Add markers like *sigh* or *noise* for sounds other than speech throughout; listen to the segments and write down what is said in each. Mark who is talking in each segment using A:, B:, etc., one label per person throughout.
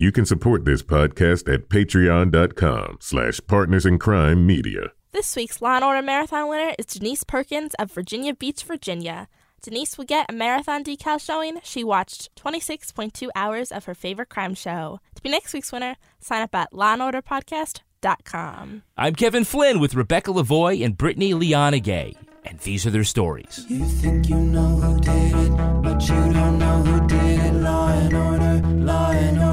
A: You can support this podcast at patreon.com slash partners in crime media.
B: This week's Law and Order Marathon winner is Denise Perkins of Virginia Beach, Virginia. Denise will get a marathon decal showing she watched 26.2 hours of her favorite crime show. To be next week's winner, sign up at lawandorderpodcast.com.
C: I'm Kevin Flynn with Rebecca Lavoie and Brittany Leonigay, and these are their stories.
D: You think you know who did it, but you don't know who did it. Law and order, law and order,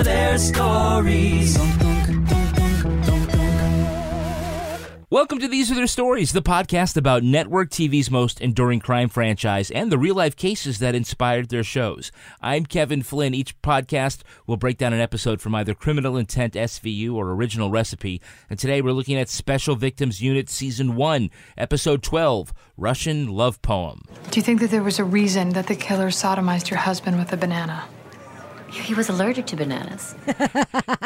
D: are their stories.
C: Welcome to These Are Their Stories, the podcast about network TV's most enduring crime franchise and the real life cases that inspired their shows. I'm Kevin Flynn. Each podcast will break down an episode from either Criminal Intent SVU or Original Recipe. And today we're looking at Special Victims Unit Season 1, Episode 12 Russian Love Poem.
E: Do you think that there was a reason that the killer sodomized your husband with a banana?
F: He was allergic to bananas.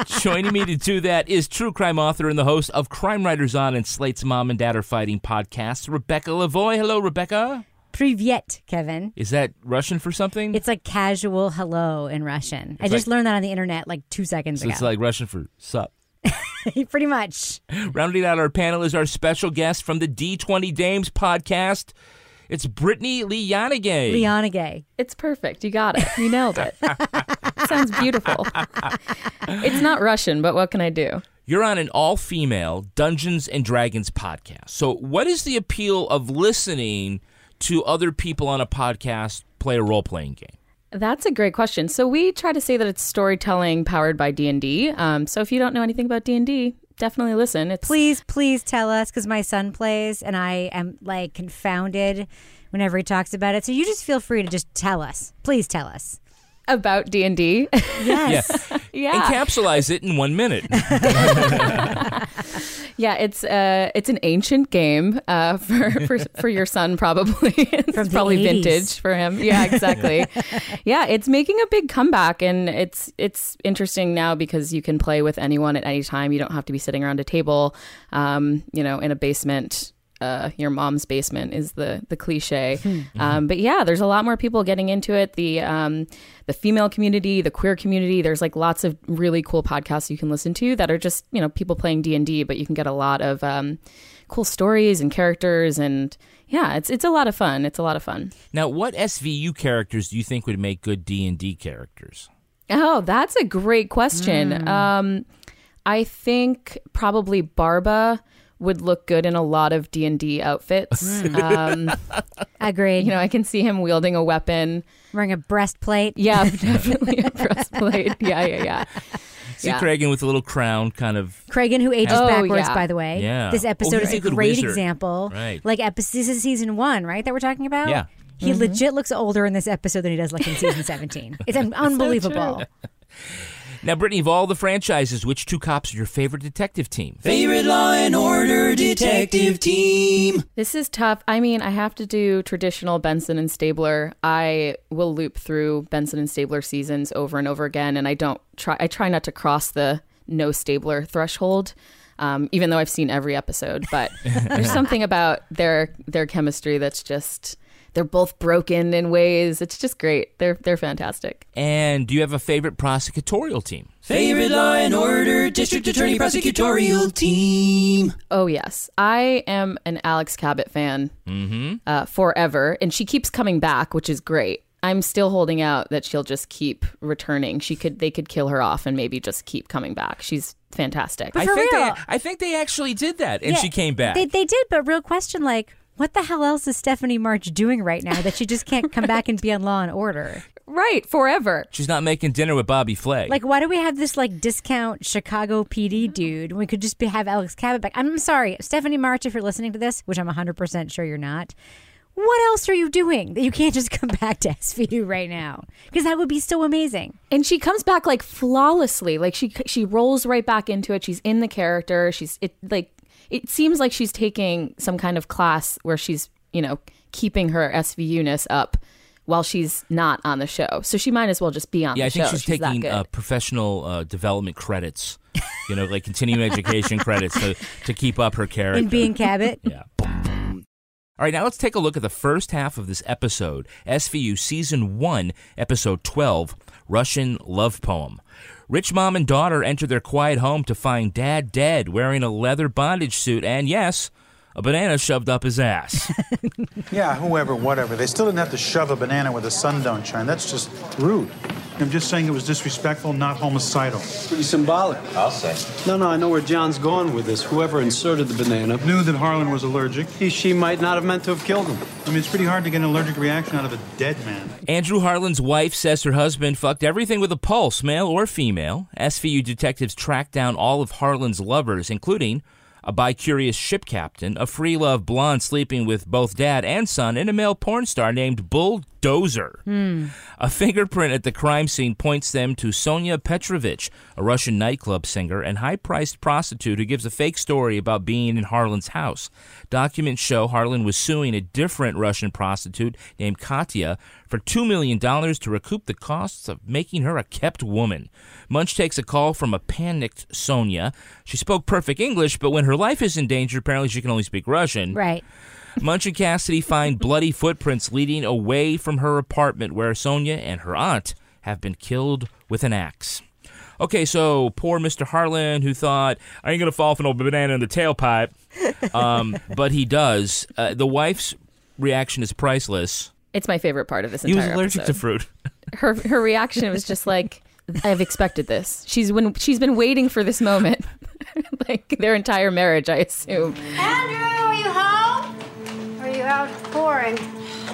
F: *laughs*
C: Joining me to do that is true crime author and the host of Crime Writers On and Slate's Mom and Dad Are Fighting podcast, Rebecca Lavoie. Hello, Rebecca.
G: Privyet, Kevin.
C: Is that Russian for something?
G: It's like casual hello in Russian. I just
C: like-
G: learned that on the internet like two seconds
C: so
G: ago.
C: it's like Russian for sup. *laughs*
G: Pretty much.
C: Rounding out our panel is our special guest from the D20 Dames podcast. It's Brittany Leonigay.
G: Liana Gay.
H: It's perfect. You got it. You nailed it. *laughs* Sounds beautiful. It's not Russian, but what can I do?
C: You're on an all female Dungeons and Dragons podcast. So, what is the appeal of listening to other people on a podcast play a role playing game?
H: That's a great question. So we try to say that it's storytelling powered by D and D. Um, so if you don't know anything about D and D, definitely listen. It's
G: Please, please tell us because my son plays and I am like confounded whenever he talks about it. So you just feel free to just tell us. Please tell us.
H: About D and D.
G: Yes. *laughs*
H: Yeah, yeah.
C: Encapsulize it in one minute. *laughs*
H: yeah. It's uh, it's an ancient game uh, for, for for your son probably. *laughs* it's
G: From the
H: probably
G: 80s.
H: vintage for him. Yeah, exactly. yeah, it's making a big comeback, and it's it's interesting now because you can play with anyone at any time. You don't have to be sitting around a table, um, you know, in a basement. Uh, your mom's basement is the the cliche, um, but yeah, there's a lot more people getting into it. The um, the female community, the queer community. There's like lots of really cool podcasts you can listen to that are just you know people playing D and D, but you can get a lot of um, cool stories and characters, and yeah, it's it's a lot of fun. It's a lot of fun.
C: now, what SVU characters do you think would make good D and D characters?
H: Oh, that's a great question. Um, I think probably Barba would look good in a lot of D and D outfits. *laughs* Um,
G: Agreed.
H: you know, I can see him wielding a weapon.
G: Wearing a breastplate.
H: Yeah, *laughs* definitely a breastplate. Yeah, yeah, yeah.
C: See
H: Yeah.
C: Cragen with a little crown, kind of.
G: Cragen, who ages
H: Oh,
G: backwards,
H: yeah.
G: by the way.
C: Yeah.
G: This
C: Oh,
G: episode
C: he's
G: is
C: a
G: a great
C: wizard.
G: example.
C: Right.
G: Like, episode, this is season one, right? That we're talking about?
C: Yeah.
G: He legit looks older in this episode than he does like in season 17. It's un- *laughs* unbelievable.
C: Now, Brittany, of all the franchises, which two cops are your favorite detective team?
D: Favorite Law and Order detective team.
H: This is tough. I mean, I have to do traditional Benson and Stabler. I will loop through Benson and Stabler seasons over and over again, and I don't try. I try not to cross the no Stabler threshold, um, even though I've seen every episode. But *laughs* there's something about their their chemistry that's just. They're both broken in ways. It's just great. They're they're fantastic.
C: And do you have a favorite prosecutorial team?
D: Favorite Law and Order district attorney prosecutorial team.
H: Oh yes, I am an Alex Cabot fan uh, forever, and she keeps coming back, which is great. I'm still holding out that she'll just keep returning. She could, they could kill her off and maybe just keep coming back. She's fantastic.
G: But
C: I think
G: real.
C: they I think they actually did that and
G: Yeah,
C: she came back.
G: They, they did, but real question like, what the hell else is Stephanie March doing right now that she just can't come back and be on Law and Order? *laughs*
H: right forever.
C: She's not making dinner with Bobby Flay.
G: Like, why do we have this like discount Chicago PD dude? We could just be, have Alex Cabot back. I'm sorry, Stephanie March, if you're listening to this, which I'm 100% sure you're not. What else are you doing that you can't just come back to SVU right now? Because that would be so amazing.
H: And she comes back like flawlessly. Like she she rolls right back into it. She's in the character. She's it like it seems like she's taking some kind of class where she's, you know, keeping her SVU-ness up while she's not on the show. So she might as well just be on
C: yeah,
H: the
C: I think
H: show.
C: she's,
H: that
C: taking
H: good.
C: uh, professional uh, development credits. You know, like continuing education credits to, to keep up her character.
G: In being Cabot.
C: Yeah. All right, now let's take a look at the first half of this episode SVU Season 1, Episode 12 Russian Love Poem. Rich mom and daughter enter their quiet home to find dad dead, wearing a leather bondage suit, and yes, a banana shoved up his ass. *laughs*
I: Yeah, whoever, whatever. They still didn't have to shove a banana where the sun don't shine. That's just rude. I'm just saying it was disrespectful, not homicidal.
J: Pretty symbolic.
I: I'll say.
J: No, no, I know where John's going with this. Whoever inserted the banana
I: Knew that Harlan was allergic.
J: he, she might not have meant to have killed him.
I: I mean, it's pretty hard to get an allergic reaction out of a dead man.
C: Andrew Harlan's wife says her husband fucked everything with a pulse, male or female. SVU detectives track down all of Harlan's lovers, including a bi-curious ship captain, a free love blonde sleeping with both dad and son, and a male porn star named Bulldozer. Hmm. A fingerprint at the crime scene points them to Sonia Petrovich, a Russian nightclub singer and high priced prostitute who gives a fake story about being in Harlan's house. Documents show Harlan was suing a different Russian prostitute named Katya for $2 million to recoup the costs of making her a kept woman. Munch takes a call from a panicked Sonia. She spoke perfect English, but when her life is in danger, apparently she can only speak Russian.
G: Right.
C: Munch and Cassidy find bloody footprints leading away from her apartment where Sonia and her aunt have been killed with an axe. Okay, so poor Mr. Harlan, who thought, I ain't gonna fall for no banana in the tailpipe. *laughs* Um, but he does. Uh, the wife's reaction is priceless.
H: It's my favorite part of this entire.
C: He was
H: entire
C: allergic to fruit. *laughs*
H: Her her reaction was just like I've expected this. She's when she's been waiting for this moment. *laughs* like their entire marriage, I assume.
K: Andrew, are you home? Are you out pouring?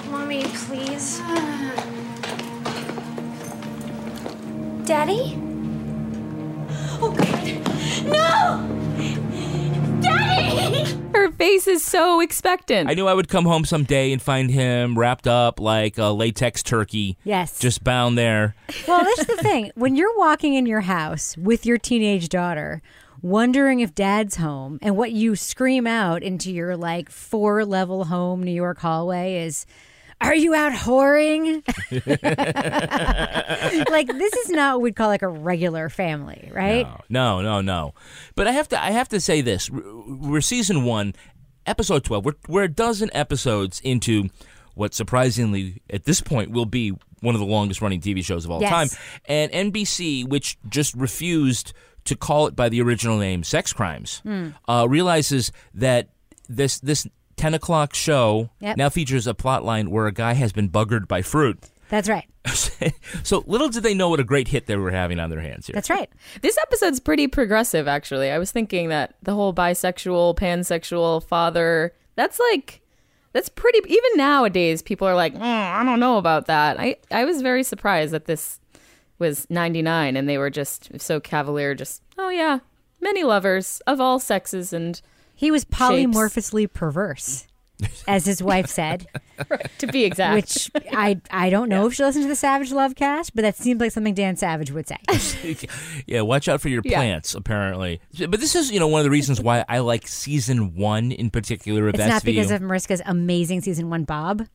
K: Mommy, please. Daddy? Oh, God. No! Daddy!
H: Her face is so expectant.
C: I knew I would come home someday and find him wrapped up like a latex turkey.
G: Yes.
C: Just bound there.
G: Well, that's the thing. When you're walking in your house with your teenage daughter, wondering if dad's home, and what you scream out into your like four level home New York hallway is, Are you out whoring? *laughs* like, this is not what we'd call like a regular family, right?
C: No, no, no. But I have to I have to say this. We're season 1, episode 12. We're we're a dozen episodes into what surprisingly at this point will be one of the longest running TV shows of all
L: Yes.
C: time. And NBC, which just refused to call it by the original name Sex Crimes,
G: Hmm.
C: uh, realizes that this this 10 o'clock show
G: Yep.
C: now features a plot line where a guy has been buggered by fruit.
G: That's right. *laughs*
C: so little did they know what a great hit they were having on their hands here.
G: That's right.
H: This episode's pretty progressive, actually. I was thinking that the whole bisexual, pansexual father, that's like, that's pretty, even nowadays, people are like, "Mm, I don't know about that. I, I was very surprised that this was 99 and they were just so cavalier, just, oh yeah, many lovers of all sexes and.
G: He was
H: shapes."
G: polymorphously perverse, as his wife said. *laughs*
H: to be exact.
G: Which I I don't know if she listened to the Savage Love cast, but that seems like something Dan Savage would say. *laughs*
C: yeah, watch out for your
G: Yeah.
C: plants, apparently. But this is, you know, one of the reasons why I like season one in particular of
G: It's
C: SVU.
G: not because of Mariska's amazing season one Bob.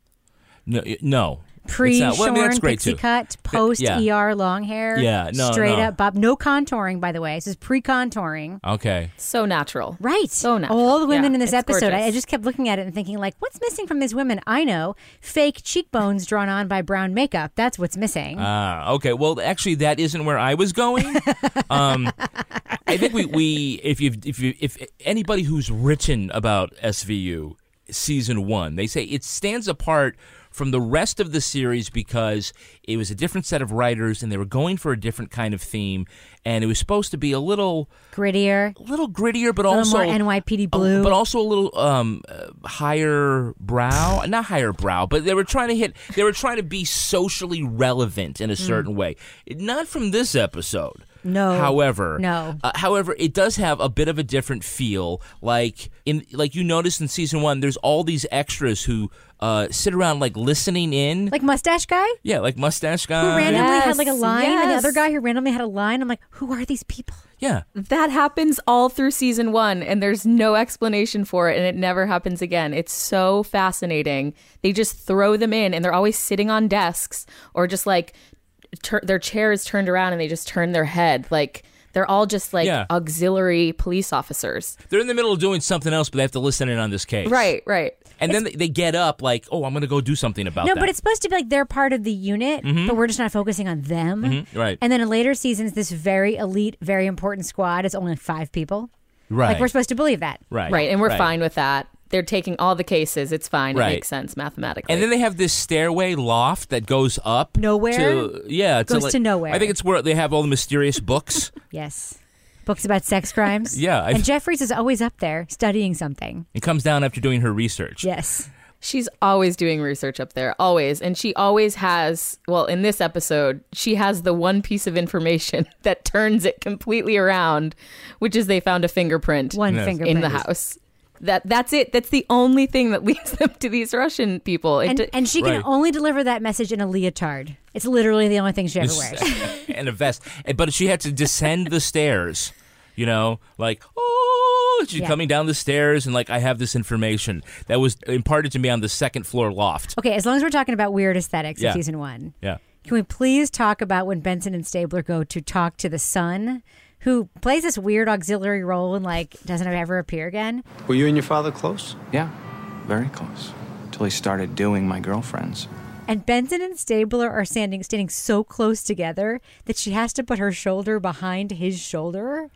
C: no, no. It's
G: Pre
C: not. Well, I mean, that's
G: shorn pixie
C: too.
G: cut,
C: But-
G: post
C: yeah.
G: ER long hair.
C: Yeah, no,
G: straight
C: no.
G: up Bob. No contouring, by the way. This is pre contouring.
C: Okay.
H: So natural.
G: Right.
H: So natural.
G: All the women
H: Yeah,
G: in this episode, I, I just kept looking at it and thinking, like, what's missing from these women? I know. Fake cheekbones drawn on by brown makeup. That's what's missing.
C: Ah, okay. Well, actually, that isn't where I was going. *laughs* um, I think we, we if you if you if anybody who's written about SVU season one, they say it stands apart from the rest of the series because it was a different set of writers and they were going for a different kind of theme, and it was supposed to be a little
G: Grittier.
C: a little grittier, but
G: A little
C: also
G: more NYPD
C: a-
G: blue.
C: but also a little um, uh, higher brow. Not higher brow, but they were trying to hit. They were trying to be socially relevant in a certain way. Not from this episode.
G: No.
C: However,
G: No.
C: Uh, however, it does have a bit of a different feel. Like in, like you noticed in season one, there's all these extras who uh, sit around like listening in.
G: Like mustache guy
C: yeah, like mustache guy
G: who
C: guy.
G: randomly had like a line, and the other guy who randomly had a line. I'm like, who are these people?
C: Yeah.
H: That happens all through season one, and there's no explanation for it, and it never happens again. It's so fascinating. They just throw them in, and they're always sitting on desks or just like tur- their chair is turned around and they just turn their head. Like they're all just like
C: Yeah.
H: auxiliary police officers.
C: They're in the middle of doing something else, but they have to listen in on this case.
H: Right, right.
C: And then they, they get up like, oh, I'm going to go do something about it.
G: no,
C: that.
G: but it's supposed to be like they're part of the unit,
C: Mhm.
G: but we're just not focusing on them.
C: Mhm, right.
G: And then in later seasons, this very elite, very important squad is only five people.
C: Right.
G: Like we're supposed to believe that.
C: Right.
H: Right, and we're
C: Right.
H: fine with that. They're taking all the cases. It's fine.
C: Right.
H: It makes sense mathematically.
C: And then they have this stairway loft that goes up
G: Nowhere?
C: To, yeah,
G: Goes
C: like-
G: to nowhere.
C: I think it's where they have all the mysterious books. *laughs*
G: Yes. Books about sex *laughs* crimes.
C: Yeah, I-
G: and Jeffries is always up there studying something.
C: it comes down after doing her research.
G: Yes.
H: She's always doing research up there, always. And she always has, well, in this episode, she has the one piece of information *laughs* that turns it completely around, which is they found a fingerprint
G: One
C: Yes.
G: fingerprint.
H: in the house. That that's it. That's the only thing that *laughs* leads them to these Russian people. It
G: And,
H: d-
G: and she can
C: Right.
G: only deliver that message in a leotard. It's literally the only thing she ever wears. *laughs* *laughs*
C: and a vest. But she had to descend the stairs, you know, like, oh, she's
G: Yeah.
C: coming down the stairs and like, I have this information that was imparted to me on the second floor loft.
G: Okay, as long as we're talking about weird aesthetics
C: Yeah.
G: in season one,
C: Yeah.
G: can we please talk about when Benson and Stabler go to talk to the son, who plays this weird auxiliary role and like doesn't ever appear again?
J: Were you and your father close?
L: Yeah, very close. Till he started doing my girlfriends.
G: And Benson and Stabler are standing standing so close together that she has to put her shoulder behind his shoulder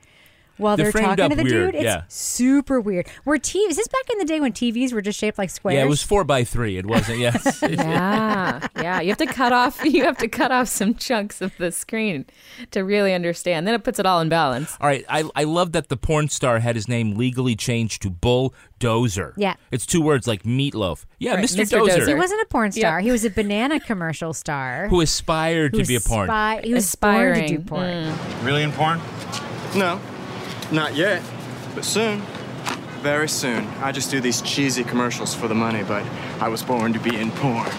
G: while
C: They're
G: they're, talking to the
C: weird,
G: dude. It's
C: yeah.
G: super weird. Were TV is this back in the day when TVs were just shaped like squares?
C: Yeah, it was four by three. It wasn't, yes. *laughs* *laughs*
H: yeah, yeah. You have to cut off. *laughs* You have to cut off some chunks of the screen to really understand. Then it puts it all in balance.
C: All right, I, I love that the porn star had his name legally changed to Bulldozer.
G: Yeah.
C: It's two words like meatloaf. Yeah,
H: Right,
C: Mr.
H: Mr.
C: Dozer.
H: Dozer.
G: He wasn't a porn
H: Yeah.
G: star. He was a banana commercial star.
C: Who aspired to
G: who
C: be a porn.
G: aspi- he was born to do
H: Aspiring.
G: porn. Mm.
I: Really in porn?
L: No, not yet, but soon. Very soon. I just do these cheesy commercials for the money, but I was born to be in porn.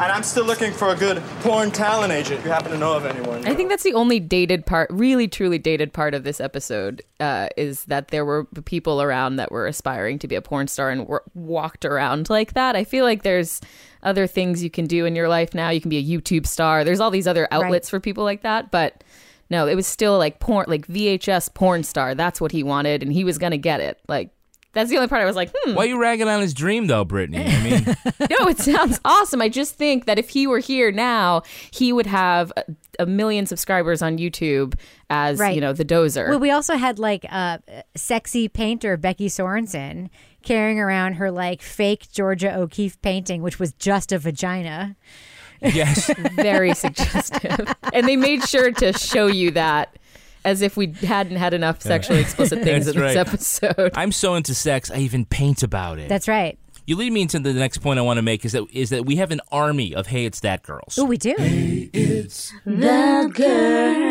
L: And I'm still looking for a good porn talent agent. If you happen to know of anyone.
H: I think that's the only dated part, really truly dated part of this episode, uh, is that there were people around that were aspiring to be a porn star and were, walked around like that. I feel like there's other things you can do in your life now. You can be a YouTube star. There's all these other outlets for people like that, but no, it was still like porn, like VHS porn star. That's what he wanted, and he was gonna get it. Like that's the only part I was like, hmm.
C: Why are you ragging on his dream, though, Brittany? I mean, *laughs* *laughs*
H: no, it sounds awesome. I just think that if he were here now, he would have a, a million subscribers on YouTube as
G: Right.
H: you know the dozer.
G: Well, we also had like a sexy painter Becky Sorensen carrying around her like fake Georgia O'Keeffe painting, which was just a vagina.
C: Yes. *laughs*
H: Very suggestive, and they made sure to show you that as if we hadn't had enough sexually explicit things in this
C: right.
H: episode.
C: I'm so into sex, I even paint about it.
G: That's right.
C: you lead me into the next point I want to make is that is that we have an army of Hey It's That girls.
G: Oh, we do.
D: Hey, it's the girl.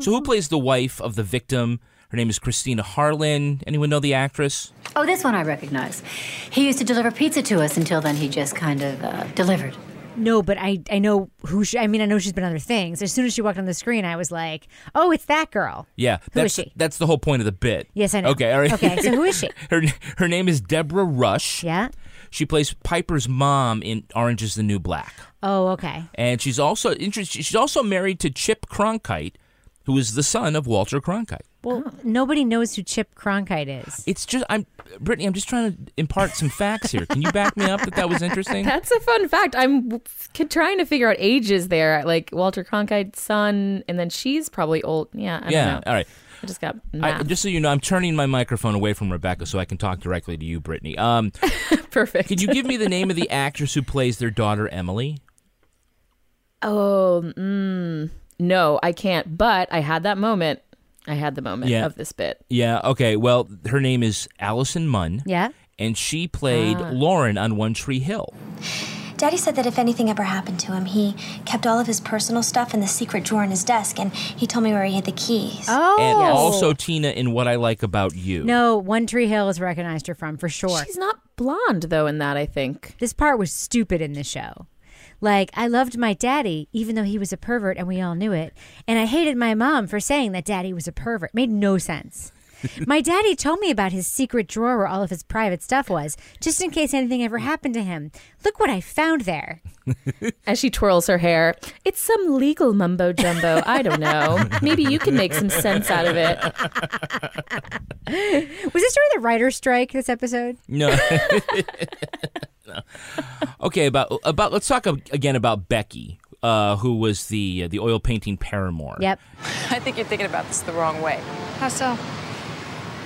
C: So who plays the wife of the victim? Her name is Christina Harlan. Anyone know the actress?
F: Oh, this one I recognize. He used to deliver pizza to us until then he just kind of uh, delivered.
G: No, but I I know who she. I mean, I know she's been other things. As soon as she walked on the screen, I was like, "Oh, it's that girl."
C: Yeah,
G: Who
C: that's
G: is she?
C: that's the whole point of the bit.
G: Yes, I know.
C: Okay, all right.
G: Okay, so who is she? *laughs*
C: her her name is Deborah Rush.
G: Yeah.
C: She plays Piper's mom in Orange Is the New Black,
G: Oh, okay.
C: and she's also interested. She's also married to Chip Cronkite, who is the son of Walter Cronkite.
G: Well, nobody knows who Chip Cronkite is.
C: It's just I'm Brittany. I'm just trying to impart some facts here. Can you back me up that that was interesting?
H: That's a fun fact. I'm w- f- trying to figure out ages there. Like Walter Cronkite's son, and then she's probably old. Yeah, I
C: yeah.
H: don't know.
C: All right.
H: I just got
C: I, just so you know, I'm turning my microphone away from Rebecca so I can talk directly to you, Brittany. Um, *laughs*
H: Perfect.
C: Could you give me the name of the actress who plays their daughter Emily?
H: Oh, mm, no, I can't. But I had that moment. I had the moment
C: Yeah.
H: of this bit.
C: Yeah. Okay. Well, her name is Allison Munn.
G: Yeah.
C: And she played
M: Ah.
C: Lauren on One Tree Hill.
M: Daddy said that if anything ever happened to him, he kept all of his personal stuff in the secret drawer in his desk, and he told me where he hid the keys.
G: Oh.
C: And also Tina in What I Like About You.
G: No, One Tree Hill is recognized her from for sure.
H: She's not blonde though in that. I think
G: this part was stupid in the show. Like I loved my daddy, even though he was a pervert, and we all knew it. And I hated my mom for saying that daddy was a pervert. It Made no sense. *laughs* my daddy told me about his secret drawer where all of his private stuff was, just in case anything ever happened to him. Look what I found there. *laughs*
H: As she twirls her hair, it's some legal mumbo jumbo. I don't know. Maybe you can make some sense out of it. *laughs*
G: Was this during the writer's strike? This episode?
C: No. No. Okay. About about let's talk again about Becky, uh, who was the the oil painting paramour.
G: Yep.
N: I think you're thinking about this the wrong way.
E: How so?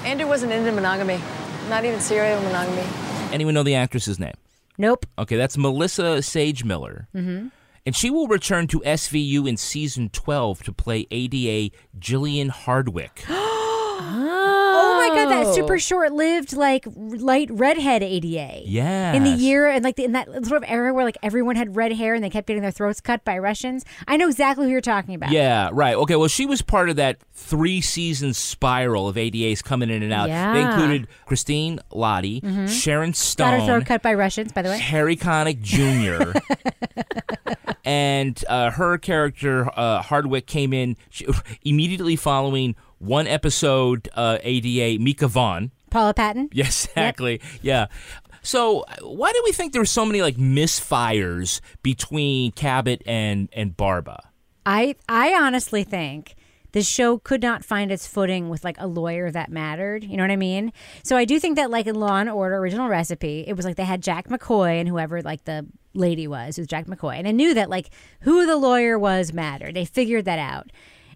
N: Andrew wasn't into monogamy, not even serial monogamy.
C: Anyone know the actress's name?
G: Nope.
C: Okay, that's Melissa Sage Miller.
G: Mm-hmm.
C: And she will return to SVU in season 12 to play ADA Gillian Hardwick. *gasps*
G: Oh my god, that super short-lived, like light redhead ADA.
C: Yeah.
G: In the year and like the, in that sort of era where like everyone had red hair and they kept getting their throats cut by Russians. I know exactly who you're talking about.
C: Yeah, right. Okay, well, she was part of that three season spiral of ADAs coming in and out.
G: Yeah.
C: They included Christine Lahti,
G: Mhm.
C: Sharon Stone,
G: Got her throat cut by Russians, by the way.
C: Harry Connick Jr. *laughs* and uh, her character uh, Hardwick came in she, immediately following one episode uh, ADA Mikka Von.
G: Paula Patton. *laughs*
C: Yes, exactly. Yeah. So why do we think there's so many like misfires between Cabot and and Barba?
G: I I honestly think this show could not find its footing with like a lawyer that mattered. You know what I mean? So I do think that like in Law and Order Original Recipe, it was like they had Jack McCoy and whoever like the lady was, was Jack McCoy, and they knew that like who the lawyer was mattered. They figured that out.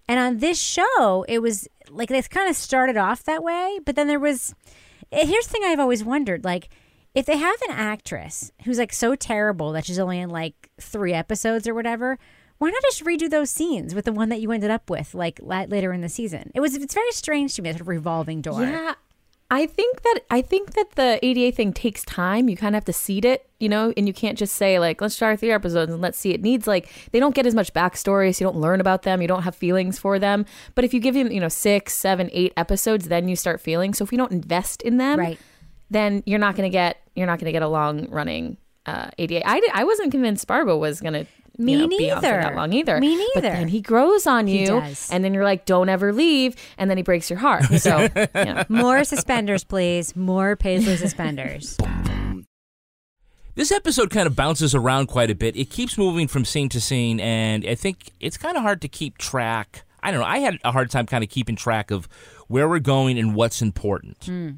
G: And on this show, it was like they kind of started off that way, but then there was. eh, Here's the thing I've always wondered: like, if they have an actress who's like so terrible that she's only in like three episodes or whatever, why not just redo those scenes with the one that you ended up with like later in the season? It was it's very strange to me, that sort of revolving door.
H: Yeah. I think that I think that the ADA thing takes time. You kind of have to seed it, you know, and you can't just say like, let's try three episodes and let's see. It needs like they don't get as much backstory, so you don't learn about them. You don't have feelings for them. But if you give them, you know, six, seven, eight episodes, then you start feeling. So if you don't invest in them,
G: Right.
H: then you're not gonna get you're not gonna get a long running uh, ADA. I, I wasn't convinced Barba was gonna.
G: Me
H: you know, be on for
G: neither.
H: that long either.
G: Me
H: But
G: neither.
H: then he grows on
G: He
H: you,
G: does.
H: and then you're like, "Don't ever leave," and then he breaks your heart. *laughs* So, you know.
G: More suspenders, please. More Paisley suspenders.
C: This episode kind of bounces around quite a bit. It keeps moving from scene to scene, and I think it's kind of hard to keep track. I don't know. I had a hard time kind of keeping track of where we're going and what's important.
G: Hmm.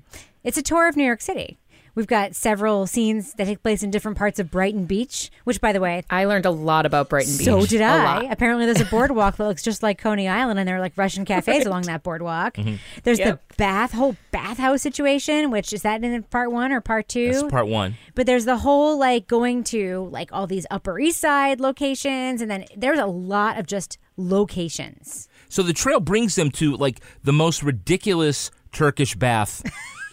G: It's a tour of New York City. We've got several scenes that take place in different parts of Brighton Beach, which, by the way,
H: I learned a lot about Brighton Beach.
G: So did I. Apparently, there's a *laughs* boardwalk that looks just like Coney Island, and there are like Russian cafes
H: Right.
G: along that boardwalk.
C: Mhm.
G: There's
H: Yep.
G: the bath, whole bathhouse situation, which is that in part one or part two?
C: That's part one.
G: But there's the whole like going to like all these Upper East Side locations, and then there's a lot of just locations.
C: So the trail brings them to like the most ridiculous Turkish bath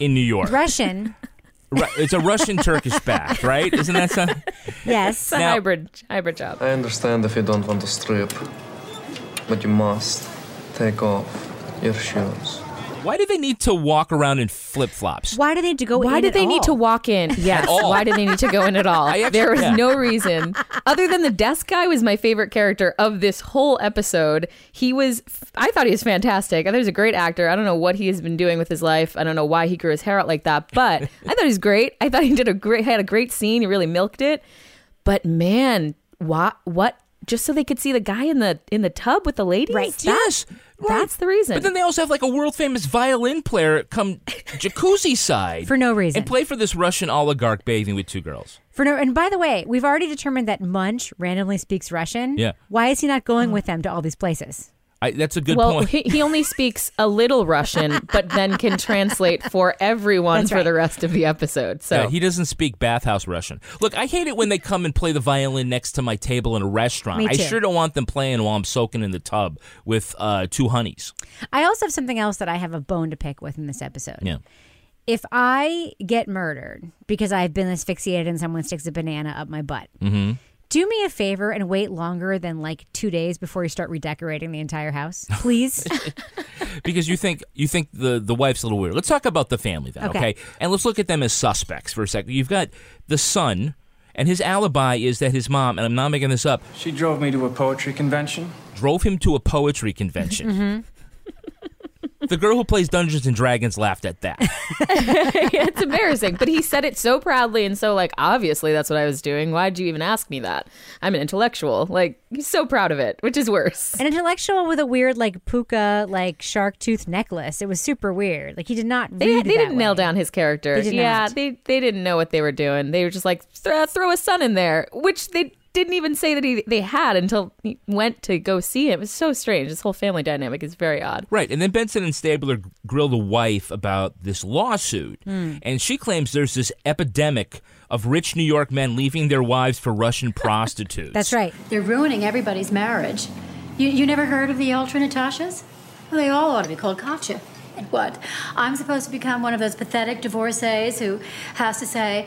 C: in New York.
G: Russian, *laughs*
C: Ru- it's a Russian Turkish bath, right? Isn't that something?
G: yes.
H: It's a
C: Now-
H: hybrid hybrid job.
O: I understand if you don't want to strip, but you must take off your shoes.
C: Why do they need to walk around in flip flops? *laughs*
G: Why do they need to go in
H: Why did
G: at
H: they need to walk in? Yes. Why did they need to go in at all? *laughs*
C: Actually-
H: there was
C: yeah.
H: no reason other than the desk guy was my favorite character of this whole episode. He was, I thought he was fantastic. I thought he was a great actor. I don't know what he has been doing with his life. I don't know why he grew his hair out like that, but *laughs* I thought he was great. I thought he did a great, had a great scene. He really milked it. But man, what, what? Just so they could see the guy in the in the tub with the ladies.
G: Right.
H: That-
C: Yes. right.
H: That's the reason.
C: But then they also have like a world famous violin player come *laughs* jacuzzi side
G: For no reason.
C: and play for this Russian oligarch bathing with two girls.
G: For no, and by the way, we've already determined that Munch randomly speaks Russian.
C: Yeah.
G: Why is he not going with them to all these places?
C: I, that's a good
H: well,
C: point.
H: He, he only speaks a little Russian, but then can translate for everyone
G: That's
H: for
G: right.
H: the rest of the episode. So
C: Yeah, he doesn't speak bathhouse Russian. Look, I hate it when they come and play the violin next to my table in a restaurant.
G: Me
C: I sure don't want them playing while I'm soaking in the tub with uh, two honeys.
G: I also have something else that I have a bone to pick with in this episode.
C: Yeah.
G: If I get murdered because I've been asphyxiated and someone sticks a banana up my butt,
C: Mm-hmm.
G: Do me a favor and wait longer than like two days before you start redecorating the entire house, please. *laughs* *laughs*
C: because you think you think the the wife's a little weird. Let's talk about the family then, okay?
G: Okay.
C: And let's look at them as suspects for a second. You've got the son, and his alibi is that his mom, and I'm not making this up,
L: She drove me to a poetry convention.
C: drove him to a poetry convention.
G: Mm-hmm.
C: The girl who plays Dungeons and Dragons laughed at that. *laughs*
H: it's embarrassing. But he said it so proudly and so like obviously that's what I was doing. Why'd you even ask me that? I'm an intellectual. Like he's so proud of it, which is worse.
G: An intellectual with a weird like puka like shark tooth necklace. It was super weird. Like he did not.
H: They,
G: read
H: they
G: that
H: didn't nail down his character.
G: They did
H: yeah,
G: not.
H: they they didn't know what they were doing. They were just like throw, throw a son in there, which they didn't even say that he, they had until he went to go see him. It was so strange. This whole family dynamic is very odd.
C: Right, and then Benson and Stabler grill the wife about this lawsuit,
H: Hmm.
C: and she claims there's this epidemic of rich New York men leaving their wives for Russian *laughs* prostitutes.
G: That's right.
F: They're ruining everybody's marriage. You, you never heard of the ultra Natashas? Well, they all ought to be called Katya. And what? I'm supposed to become one of those pathetic divorcees who has to say,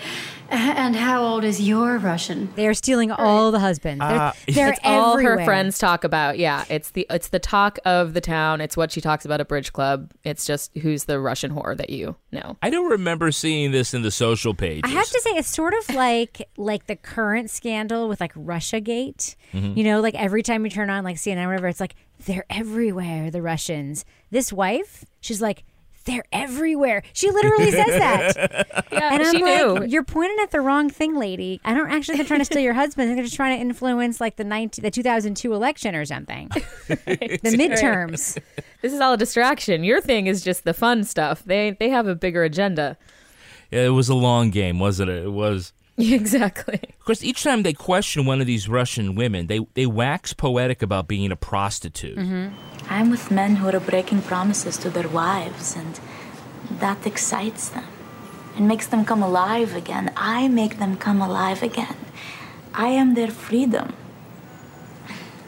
F: *laughs* and how old is your Russian?
G: They are stealing all the husbands. They're,
C: Uh,
G: they're
H: it's all her friends talk about. Yeah, it's the it's the talk of the town. It's what she talks about at bridge club. It's just who's the Russian whore that you know.
C: I don't remember seeing this in the social page.
G: I have to say, it's sort of like like the current scandal with like Russia Gate.
C: Mhm.
G: You know, like every time you turn on like CNN or whatever, it's like they're everywhere. The Russians. This wife, she's like. They're everywhere. She literally says that. *laughs*
H: Yeah,
G: and I'm
H: she
G: like,
H: knew.
G: you're pointing at the wrong thing, lady. I don't actually think they're trying to steal your husband. They're just trying to influence like the 19, the 2002 election or something. *laughs* the midterms.
H: This is all a distraction. Your thing is just the fun stuff. They they have a bigger agenda.
C: Yeah, it was a long game, wasn't it? It was. *laughs*
H: Exactly.
C: Of course, each time they question one of these Russian women, they, they wax poetic about being a prostitute. Mm-hmm.
P: I'm with men who are breaking promises to their wives, and that excites them. It makes them come alive again. I make them come alive again. I am their freedom.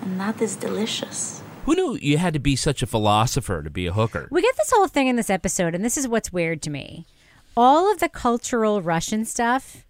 P: And that is delicious.
C: Who knew you had to be such a philosopher to be a hooker?
G: We get this whole thing in this episode, and this is what's weird to me. All of the cultural Russian stuff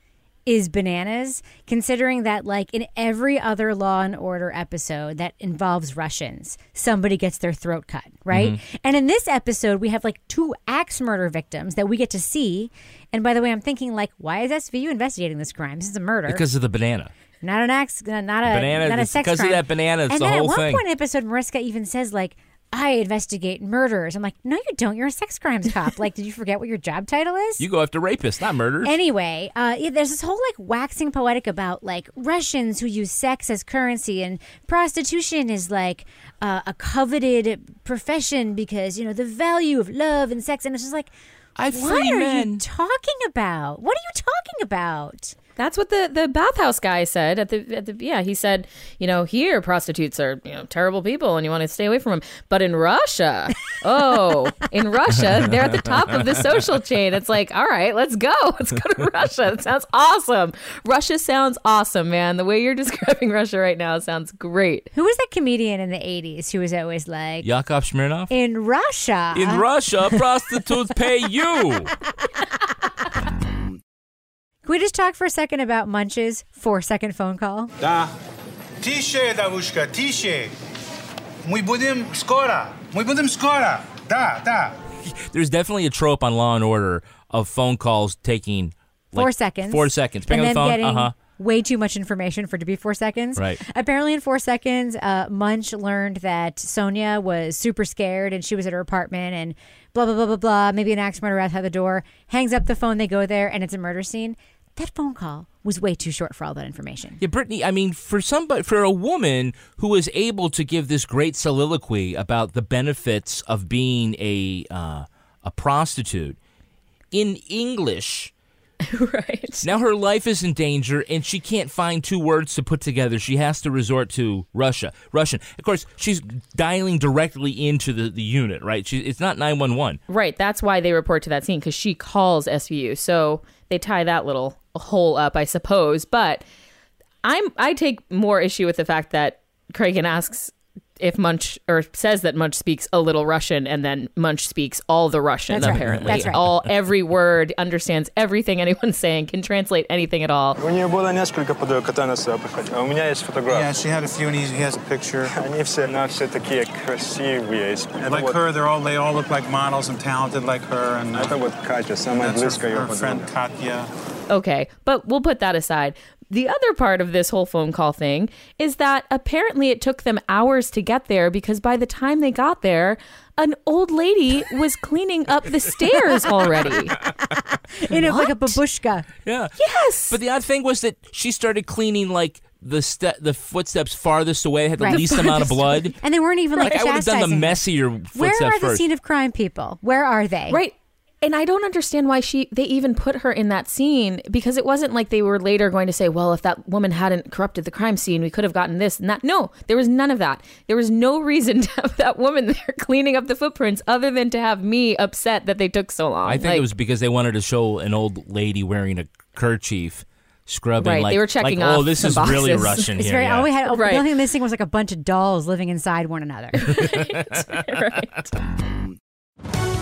G: is bananas, considering that, like, in every other Law and Order episode that involves Russians, somebody gets their throat cut, right?
Q: Mhm.
G: And in this episode, we have like two axe murder victims that we get to see. And by the way, I'm thinking, like, why is SVU investigating this crime? This is a murder.
C: Because of the banana.
G: Not an axe, not a
C: Banana,
G: not a sex
C: because of that banana, it's
G: and
C: the
G: then
C: whole
G: at one
C: thing.
G: point in episode, Mariska even says like, "I investigate murders." I'm like, "No, you don't. You're a sex crimes cop. like, did you forget what your job title is?"
C: You go after rapists, not murderers.
G: Anyway, uh, yeah, there's this whole like waxing poetic about like Russians who use sex as currency and prostitution is like uh, a coveted profession because you know the value of love and sex, and it's just like,
C: I
G: what are
H: men.
G: you talking about? What are you talking about?
H: That's what the, the bathhouse guy said at the, at the yeah he said you know here prostitutes are you know terrible people and you want to stay away from them but in Russia *laughs* oh in Russia they're at the top of the social *laughs* chain. It's like all right let's go. *laughs* Let's go to Russia. It sounds awesome. Russia sounds awesome man. The way you're describing Russia right now sounds great.
G: Who was that comedian in the '80s who was always like,
C: Yakov Smirnoff?
G: in Russia?
C: In Russia, prostitutes pay you
G: Can we just talk for a second about Munch's four-second phone call?
I: Да. Тише, Давушка, тише. Мы будем скоро. Мы будем скоро. Да, да.
C: There's definitely a trope on Law and Order of phone calls taking like,
G: four seconds.
C: Four seconds. Bang
G: and
C: on
G: then
C: the phone.
G: getting
C: Uh huh.
G: way too much information for it to be four seconds.
C: Right.
G: Apparently, in four seconds, uh, Munch learned that Sonia was super scared and she was at her apartment and blah blah blah blah blah. Maybe an axe murder outside the door. Hangs up the phone. They go there and it's a murder scene. That phone call was way too short for all that information.
C: Yeah, Brittany. I mean, for somebody, for a woman who was able to give this great soliloquy about the benefits of being a uh, a prostitute in English, *laughs*
H: right.
C: Now her life is in danger, and she can't find two words to put together. She has to resort to Russia, Russian. Of course, she's dialing directly into the, the unit, right? She, it's not nine one one.
H: Right. That's why they report to that scene because she calls SVU. So they tie that little hole up, I suppose. But I'm I take more issue with the fact that Cragen asks if Munch or says that Munch speaks a little Russian and then Munch speaks all the Russian
G: That's
H: apparently. Right.
G: That's right.
H: All every word understands everything anyone's saying, can translate anything at all.
L: У было несколько у меня есть.
I: Yeah, she had a few and he has a picture.
L: Они все, все такие красивые.
I: Like her, they're all, they all look like models and talented like her. And, uh,
L: with вот Катя, самая близкая ее
I: friend Katya.
H: Okay, but we'll put that aside. The other part of this whole phone call thing is that apparently it took them hours to get there because by the time they got there, an old lady was cleaning up the stairs already. *laughs*
G: In a, like a babushka.
C: Yeah.
H: Yes.
C: But the odd thing was that she started cleaning like the ste- the footsteps farthest away had the
G: Right.
C: least amount of blood.
G: And they weren't even like,
C: Like, I would have done the
G: chastising her.
C: messier
G: Where are the
C: first.
G: scene of crime people? Where are they?
H: Right. And I don't understand why she they even put her in that scene because it wasn't like they were later going to say, well, if that woman hadn't corrupted the crime scene, we could have gotten this and that. No, there was none of that. There was no reason *laughs* to have that woman there cleaning up the footprints other than to have me upset that they took so long.
C: I think
H: Like-
C: it was because they wanted to show an old lady wearing a kerchief scrubbing.
H: Right,
C: like,
H: they were checking
C: like, Oh, this
H: some
C: is really
H: boxes.
C: Russian *laughs*
G: It's
C: here.
G: very.
C: yeah.
G: All we had.
H: Right.
G: The only thing missing was like a bunch of dolls living inside one another. *laughs*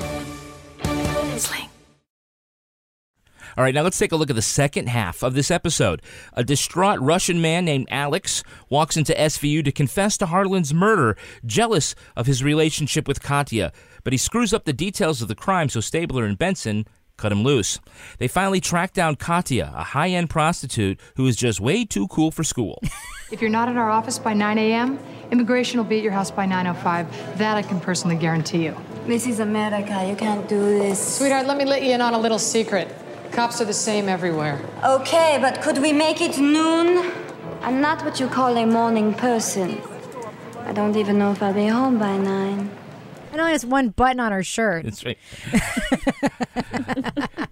C: All right, now let's take a look at the second half of this episode. A distraught Russian man named Alex walks into SVU to confess to Harlan's murder, jealous of his relationship with Katya. But he screws up the details of the crime, so Stabler and Benson cut him loose. They finally track down Katya, a high end prostitute who is just way too cool for school. *laughs*
E: If you're not at our office by 9 a.m., immigration will be at your house by 9.05. That I can personally guarantee you.
K: This is America. You can't do this.
E: Sweetheart, let me let you in on a little secret. Cops are the same everywhere.
K: Okay, but could we make it noon? I'm not what you call a morning person. I don't even know if I'll be home by nine.
G: And only has one button on her shirt.
C: That's right.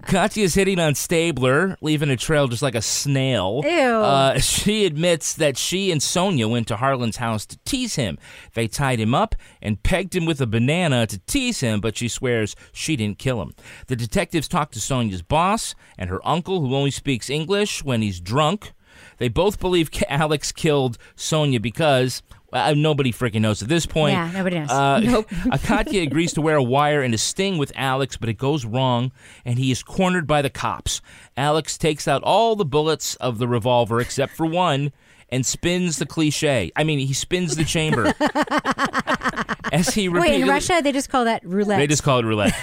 C: Katya's hitting on Stabler, leaving a trail just like a snail.
G: Ew.
C: Uh, *laughs* she admits that she and Sonia went to Harlan's house to tease him. They tied him up and pegged him with a banana to tease him, but she swears she didn't kill him. The detectives talk to Sonia's boss and her uncle, who only speaks English when he's drunk. They both believe *laughs* Alex killed Sonia because. Uh, nobody freaking knows at this point.
G: Yeah, nobody knows.
C: Uh, *laughs*
G: Nope. *laughs*
C: Katya agrees to wear a wire and a sting with Alex, but it goes wrong, and he is cornered by the cops. Alex takes out all the bullets of the revolver except for one and spins the cliche. I mean, he spins the chamber. *laughs* As he
G: Wait, in Russia they just call that roulette.
C: They just call it roulette.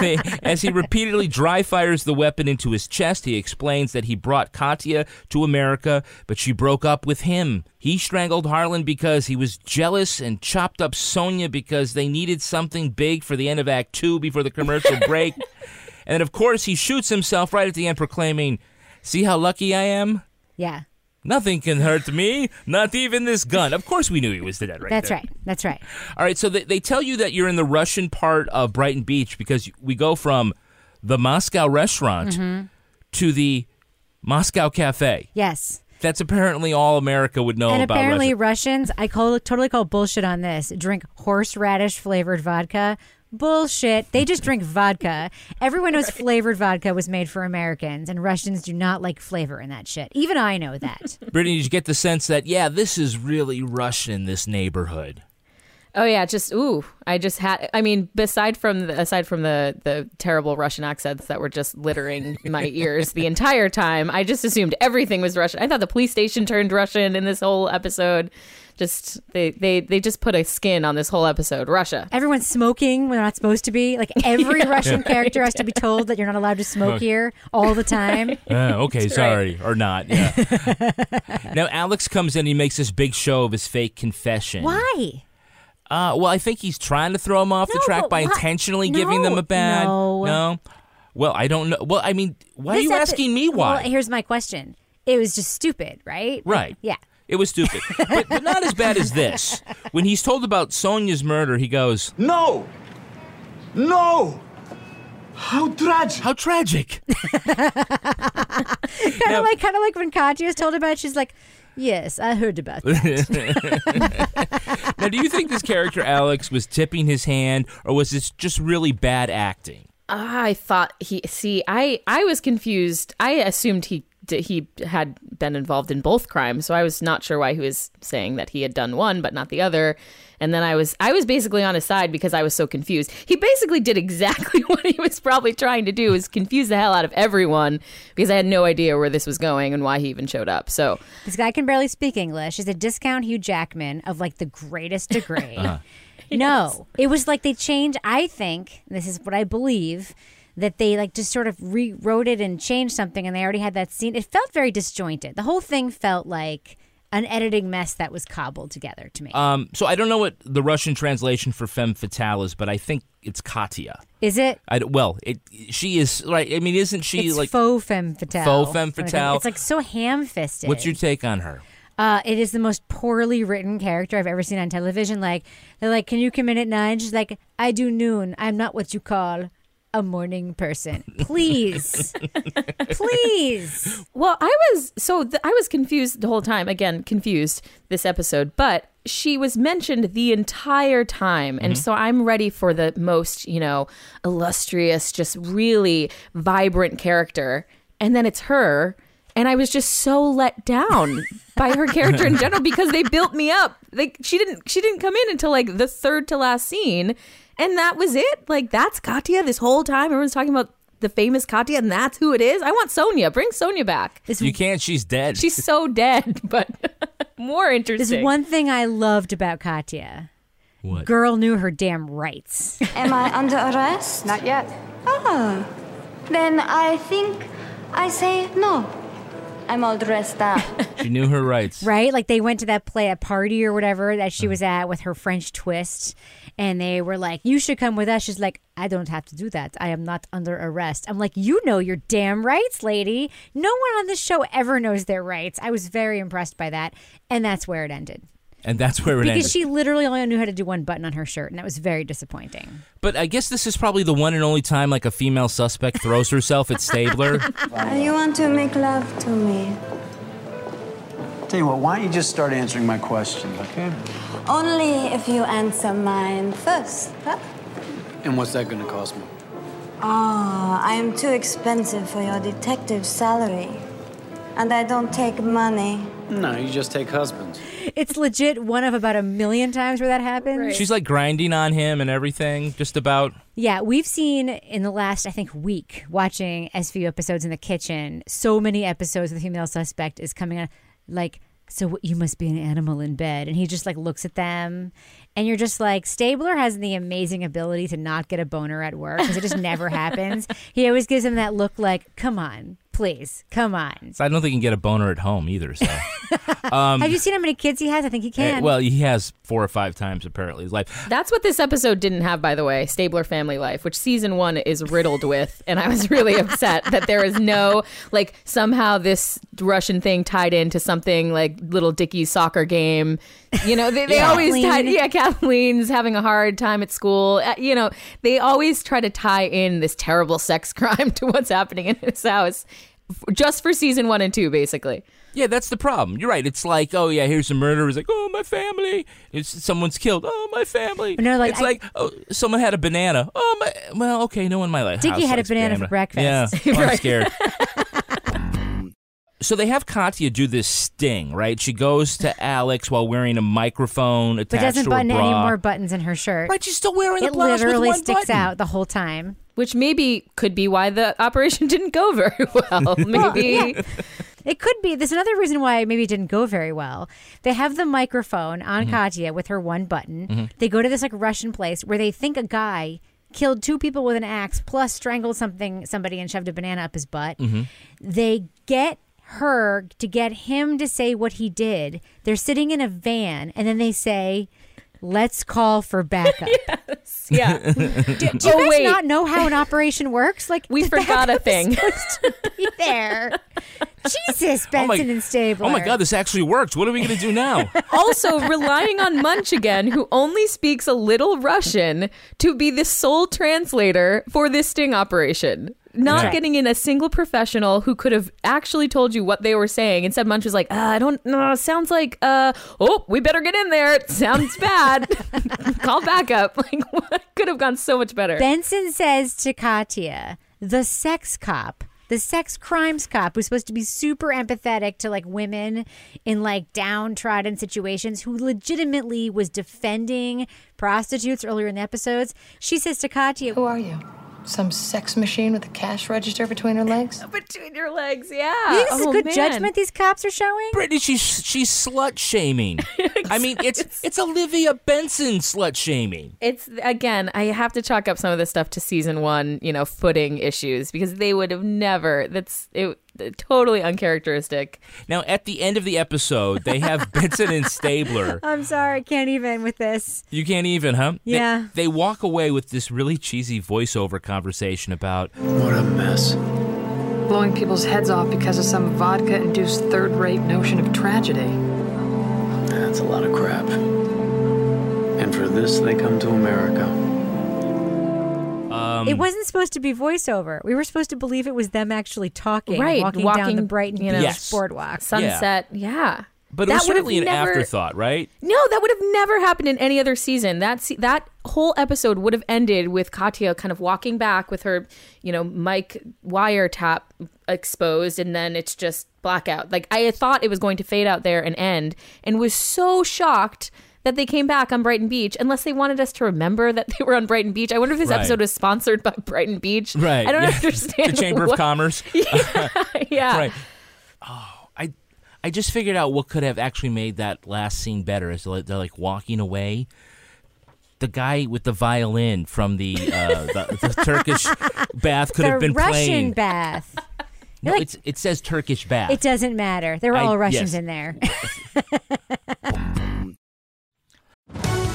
C: They- As he repeatedly dry fires the weapon into his chest, he explains that he brought Katya to America, but she broke up with him. He strangled Harlan because he was jealous and chopped up Sonia because they needed something big for the end of Act Two before the commercial *laughs* break. And then, of course, he shoots himself right at the end, proclaiming, See how lucky I am?
G: yeah,
C: Nothing can hurt me, not even this gun. Of course, we knew he was the dead right
G: that's
C: there.
G: right. That's right.
C: All right, so they, they tell you that you're in the Russian part of Brighton Beach because we go from the Moscow restaurant
G: Mhm.
C: to the Moscow Cafe.
G: Yes.
C: That's apparently all America would know
G: and
C: about
G: apparently
C: Russia.
G: Russians, I call totally call bullshit on this. Drink horseradish flavored vodka. Bullshit. They just drink *laughs* vodka. Everyone knows flavored vodka was made for Americans, and Russians do not like flavor in that shit. Even I know that. *laughs*
C: Brittany, did you get the sense that, yeah, this is really Russian, this neighborhood?
H: Oh yeah, just ooh. I just had. I mean, aside from the, aside from the the terrible Russian accents that were just littering *laughs* my ears the entire time, I just assumed everything was Russian. I thought the police station turned Russian in this whole episode. Just they they they just put a skin on this whole episode. Russia.
G: Everyone's smoking when they're not supposed to be. Like *laughs* every
H: Yeah.
G: Russian
H: Yeah. *laughs*
G: character has to be told that you're not allowed to smoke
C: Okay.
G: here all the time. *laughs*
C: Uh, okay,
G: That's
C: sorry, or not. Yeah. now Alex comes in. He makes this big show of his fake confession.
G: Why?
C: Uh, well, I think he's trying to throw him off the track by
G: why-
C: intentionally giving them a bad.
G: no.
C: Well, I don't know. Well, I mean, why are you
G: epi-
C: asking me why?
G: Well, here's my question. It was just stupid, right?
C: Right.
G: Yeah.
C: It was stupid, but, but not as bad as this. When he's told about Sonia's murder, he goes,
D: "No, no, how tragic!
C: How tragic!" *laughs*
G: Kind of like, kind of like when Katya is told about. it, She's like, "Yes, I heard about *laughs* that."
C: now, do you think this character Alex was tipping his hand, or was this just really bad acting?
H: I thought he see I I was confused. I assumed he d- he had been involved in both crimes, so I was not sure why he was saying that he had done one but not the other. And then I was I was basically on his side because I was so confused. He basically did exactly *laughs* what he was probably trying to do is confuse the hell out of everyone because I had no idea where this was going and why he even showed up. So
G: This guy can barely speak English. He's a discount Hugh Jackman of like the greatest degree. *laughs*
H: Uh-huh.
G: No, it was like they changed. I think this is what I believe that they like just sort of rewrote it and changed something, and they already had that scene. It felt very disjointed. The whole thing felt like an editing mess that was cobbled together to me.
C: Um, so I don't know what the Russian translation for femme fatale is, but I think it's Katya.
G: is it?
C: I well, it she is right. I mean, isn't she
G: it's
C: like
G: faux femme fatale.
C: Faux femme fatale.
G: It's like so ham fisted.
C: What's your take on her?
G: Uh, it is the most poorly written character I've ever seen on television. Like they're like, "Can you come in at nine? She's like, "I do noon. I'm not what you call a morning person. Please, *laughs* please."
H: Well, I was so th- I was confused the whole time. Again, confused this episode, but she was mentioned the entire time, and
Q: Mhm.
H: so I'm ready for the most, you know, illustrious, just really vibrant character, and then it's her. And I was just so let down by her character in *laughs* general because they built me up. Like she didn't she didn't come in until like the third to last scene, and that was it. Like that's Katya this whole time. Everyone's talking about the famous Katya, and that's who it is. I want Sonia. Bring Sonia back.
C: You can't. She's dead. *laughs*
H: She's so dead, *laughs* but more interesting.
G: There's one thing I loved about Katya.
C: What?
G: Girl knew her damn rights. *laughs*
K: Am I under arrest?
E: Not yet.
K: Oh, then I think I say no. I'm all dressed up.
C: She knew her rights.
G: Right? Like they went to that play, a party or whatever that she was at with her French twist. And they were like, you should come with us. She's like, I don't have to do that. I am not under arrest. I'm like, you know your damn rights, lady. No one on this show ever knows their rights. I was very impressed by that. And that's where it ended.
C: And that's where it
G: because
C: ended.
G: Because she literally only knew how to do one button on her shirt. And that was very disappointing.
C: but I guess this is probably the one and only time like a female suspect throws herself at Stabler. *laughs*
K: you want to make love to me?
J: Tell you what, why don't you just start answering my questions, okay?
K: Only if you answer mine first. Huh?
J: And what's that gonna cost me?
K: Oh, I am too expensive for your detective salary. And I don't take money.
J: No, you just take husbands.
G: It's legit one of about a million times where that happens.
C: She's like grinding on him and everything, just about.
G: Yeah, we've seen in the last, I think, week watching SVU episodes in the kitchen, so many episodes of the female suspect is coming on like, so you must be an animal in bed. And he just like looks at them. And you're just like, Stabler has the amazing ability to not get a boner at work because it just never *laughs* happens. He always gives him that look like, come on, please, come on.
C: So I don't think he can get a boner at home either. So, *laughs* um,
G: Have you seen how many kids he has? I think he
C: eh,
G: can.
C: well, he has four or five times apparently his life.
H: That's what this episode didn't have, by the way, Stabler Family Life, which season one is riddled with. And I was really upset that there is no, like, somehow this Russian thing tied into something like Little Dickie's soccer game. You know, they, they
G: Yeah.
H: always tied,
G: Kathleen.
H: yeah, Kathleen's having a hard time at school. Uh, You know, they always try to tie in this terrible sex *laughs* crime to what's happening in his house f- just for season one and two, basically.
C: Yeah, that's the problem. You're right. It's like, oh yeah, here's a murder. It's like, oh my family. It's someone's killed. Oh my family.
G: No, like,
C: it's
G: I-
C: like, oh someone had a banana. Oh my. Well, okay, no one in my life.
G: Dickie had a
C: likes
G: banana for breakfast.
C: Yeah, *laughs* oh, I'm
G: Right.
C: scared. *laughs* So they have Katya do this sting, right? She goes to Alex while wearing a microphone attached
G: But doesn't
C: to
G: button
C: bra.
G: any more buttons in her shirt.
C: But she's still wearing the
G: it
C: blouse with
G: literally
C: one
G: sticks
C: button.
G: out the whole time.
H: Which maybe could be why the operation *laughs* didn't go very *laughs* well. Maybe.
G: yeah. It could be. There's another reason why maybe it didn't go very well. They have the microphone on
C: Mm-hmm.
G: Katya with her one button.
Q: Mhm.
G: They go to this like Russian place where they think a guy killed two people with an axe plus strangled something somebody and shoved a banana up his butt.
Q: Mhm.
G: They get her to get him to say what he did. They're sitting in a van and then they say, "Let's call for backup." *laughs*
H: Yeah. *laughs*
G: Do, do you
H: Oh,
G: guys
H: wait.
G: not know how an operation works? Like
H: We forgot a thing.
G: be there. *laughs* Jesus,
C: Oh my-
G: Benson and Stabler.
C: Oh my god, this actually works. What are we going to do now?
H: also relying on Munch again, who only speaks a little Russian, to be the sole translator for this sting operation. Not
Q: Yeah.
H: getting in a single professional who could have actually told you what they were saying. Instead, Munch was like, uh, I don't know. Sounds like, uh, oh, we better get in there. It sounds bad. *laughs* Call backup. *laughs* Like, what could have gone so much better.
G: Benson says to Katya, the sex cop, the sex crimes cop who's supposed to be super empathetic to like women in like downtrodden situations, who legitimately was defending prostitutes earlier in the episodes. She says to Katya,
E: Who are you? Some sex machine with a cash register between her legs? *laughs*
H: Between your legs, yeah.
G: You think this is
H: Oh,
G: good
H: man.
G: judgment these cops are showing?
C: Brittany, she's she's slut shaming. *laughs* I mean, it's it's Olivia Benson slut shaming.
H: It's again, I have to chalk up some of this stuff to season one, you know, footing issues because they would have never. That's it. *laughs* Totally uncharacteristic.
C: Now, at the end of the episode, they have *laughs* Benson and Stabler.
G: I'm sorry, I can't even with this.
C: You can't even, huh? They-
G: Yeah.
C: They, walk away with this really cheesy voiceover conversation about
E: What a mess. Blowing people's heads off because of some vodka induced third rate notion of tragedy.
J: That's a lot of crap. And for this, they come to America.
C: Um,
G: it wasn't supposed to be voiceover. We were supposed to believe it was them actually talking,
H: Right,
G: walking, down the Brighton
H: you know,
C: Yes.
G: boardwalk.
H: Sunset, yeah.
C: But it
H: That
C: was
H: would have
C: certainly an
H: never-
C: afterthought, right?
H: No, that would have never happened in any other season. That se- that whole episode would have ended with Katya kind of walking back with her, you know, mic wiretap exposed, and then it's just blackout. Like I thought it was going to fade out there and end, and was so shocked that they came back on Brighton Beach. Unless they wanted us to remember that they were on Brighton Beach. I wonder if this
C: Right.
H: episode was sponsored by Brighton Beach.
C: Right.
H: I don't
C: yeah.
H: understand.
C: the Chamber of Commerce. *laughs*
H: yeah.
C: Right. Oh, I I just figured out what could have actually made that last scene better. Is they're, they're like walking away. The guy with the violin from the uh, the, the Turkish bath could
G: the
C: have been playing.
G: Russian
C: playing.
G: bath.
C: no,
G: like-
C: it's, it says Turkish bath.
G: It doesn't matter. There were
C: I-
G: all Russians
C: yes.
G: in there. *laughs*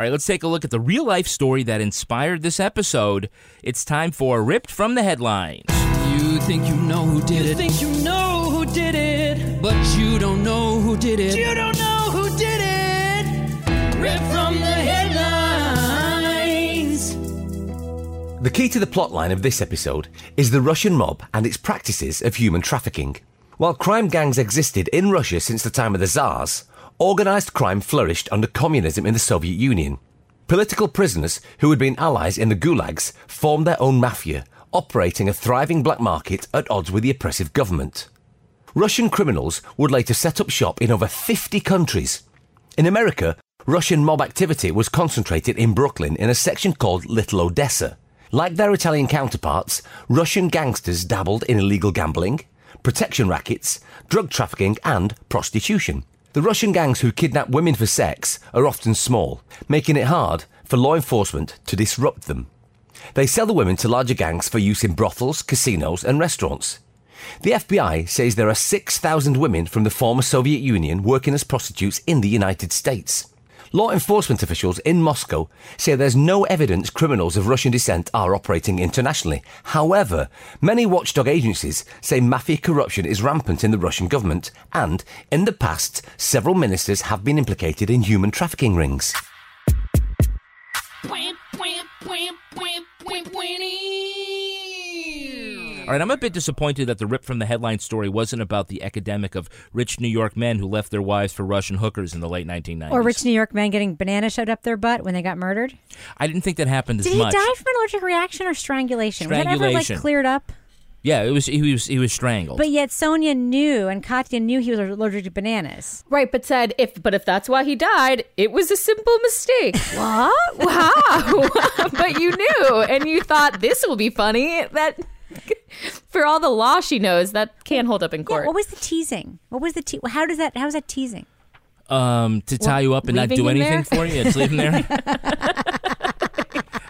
C: All right, let's take a look at the real life story that inspired this episode. It's time for Ripped from the Headlines.
D: You think you know who did
Q: You
D: it.
Q: think you know who did it,
D: but you don't know who did it.
Q: you don't know who did it. Rip from the headlines.
R: The key to the plotline of this episode is the Russian mob and its practices of human trafficking. While crime gangs existed in Russia since the time of the Tsars, organised crime flourished under communism in the Soviet Union. Political prisoners who had been allies in the gulags formed their own mafia, operating a thriving black market at odds with the oppressive government. Russian criminals would later set up shop in over 50 countries. In America, Russian mob activity was concentrated in Brooklyn in a section called Little Odessa, Like their Italian counterparts, Russian gangsters dabbled in illegal gambling, protection rackets, drug trafficking, and prostitution. The Russian gangs who kidnap women for sex are often small, making it hard for law enforcement to disrupt them. They sell the women to larger gangs for use in brothels, casinos, and restaurants. The FBI says there are 6,000 women from the former Soviet Union working as prostitutes in the United States. Law enforcement officials in Moscow say there's no evidence criminals of Russian descent are operating internationally. However, many watchdog agencies say mafia corruption is rampant in the Russian government, and in the past, several ministers have been implicated in human trafficking rings.
C: All right, I'm a bit disappointed that the rip from the headline story wasn't about the epidemic of rich New York men who left their wives for Russian hookers in the late 1990s.
G: Or rich New York men getting banana shoved up their butt when they got murdered.
C: I didn't think that happened as
G: Did he
C: much.
G: die from an allergic reaction or strangulation? strangulation? Was that ever like cleared up?
C: Yeah, it was he was he was strangled.
G: But yet Sonia knew and Katya knew he was allergic to bananas.
H: Right, but said if but if that's why he died, it was a simple mistake. *laughs* what? Wow. *laughs* but you knew and you thought this will be funny. That *laughs* for all the law she knows, that can't hold up in court.
G: Yeah, what was the teasing? What was the te- how does that how is that teasing?
C: um, to tie
G: Well,
C: you up and not do anything
G: there?
C: for you, it's leaving there. *laughs*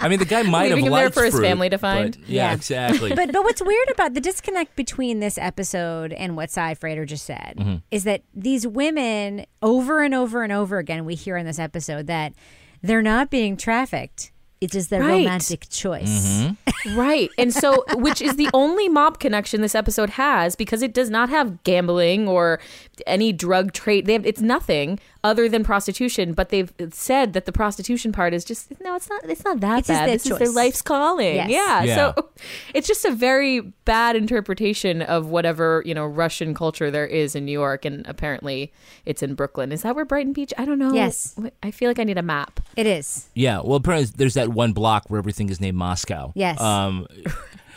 C: I mean, the guy might
H: Leaving
C: have
H: him there
C: liked
H: for his
C: fruit,
H: family to find.
C: but- yeah, exactly.
G: But but what's weird about the disconnect between this episode and what Cy Frater just said
C: Mhm.
G: is that these women over and over and over again we hear in this episode that they're not being trafficked. It is their
H: Right.
G: romantic choice.
C: Mm-hmm. *laughs*
H: right. And so, which is the only mob connection this episode has because it does not have gambling or any drug trade. They have, it's nothing other than prostitution, but they've said that the prostitution part is just, no, it's not, it's not that
G: It's just
H: bad.
G: their
H: this is their life's calling.
G: Yes.
H: Yeah.
C: Yeah.
H: So it's just a very bad interpretation of whatever, you know, Russian culture there is in New York. And apparently it's in Brooklyn. Is that where Brighton Beach? I don't know.
G: Yes.
H: I feel like I need a map.
G: It is.
C: yeah, well, apparently there's that one block where everything is named Moscow.
H: Yes.
C: Um, *laughs*